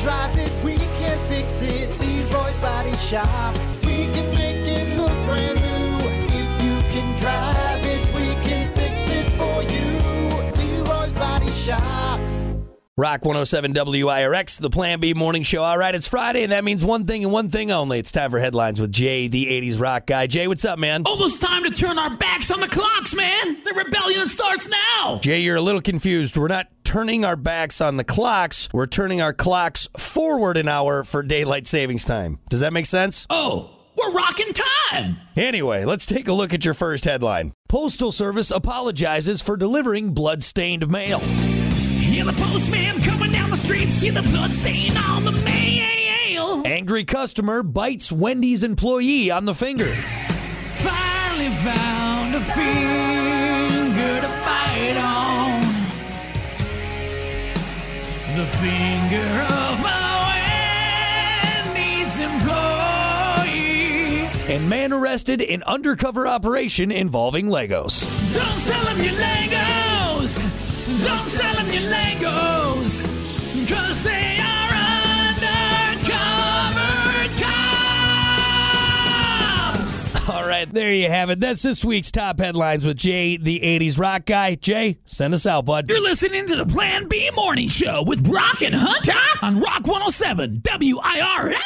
drive it, we can fix it. Leroy's Body Shop. We can make it look brand new. If you can drive it, we can fix it for you. Leroy's Body Shop. Rock 107 WIRX, the Plan B morning show. All right, it's Friday, and that means one thing and one thing only. It's time for headlines with Jay, the 80s rock guy. Jay, what's up, man? Almost time to turn our backs on the clocks, man. The rebellion starts now. Jay, you're a little confused. We're not turning our backs on the clocks, we're turning our clocks forward an hour for daylight savings time. Does that make sense? Oh, we're rocking time. Anyway, let's take a look at your first headline. Postal Service apologizes for delivering blood-stained mail. Hear the postman coming down the street. See the blood stain on the mail. Angry customer bites Wendy's employee on the finger. Finally found a finger finger of a Wendy's employee. And man arrested in undercover operation involving Legos. Don't sell them your Legos. Don't sell them your Legos. Cause they All right, there you have it. That's this week's top headlines with Jay, the 80s rock guy. Jay, send us out, bud. You're listening to the Plan B Morning Show with Brock and Hunter on Rock 107 WIR.